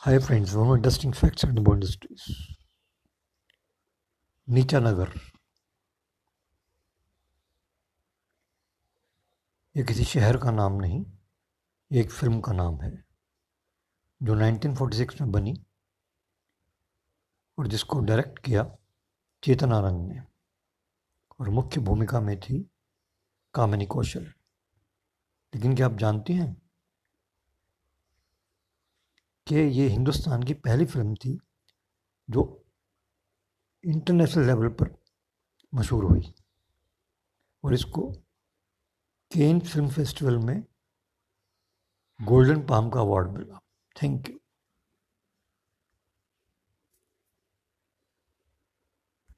Friends, one more interesting facts in the industries. नीचा नगर ये किसी शहर का नाम नहीं ये एक फ़िल्म का नाम है जो 1946 में बनी और जिसको डायरेक्ट किया चेतनानंद ने और मुख्य भूमिका में थी कामिनी कौशल लेकिन क्या आप जानते हैं कि ये हिंदुस्तान की पहली फ़िल्म थी जो इंटरनेशनल लेवल पर मशहूर हुई। और इसको केन फ़िल्म फेस्टिवल में गोल्डन पाम का अवार्ड मिला। Thank you.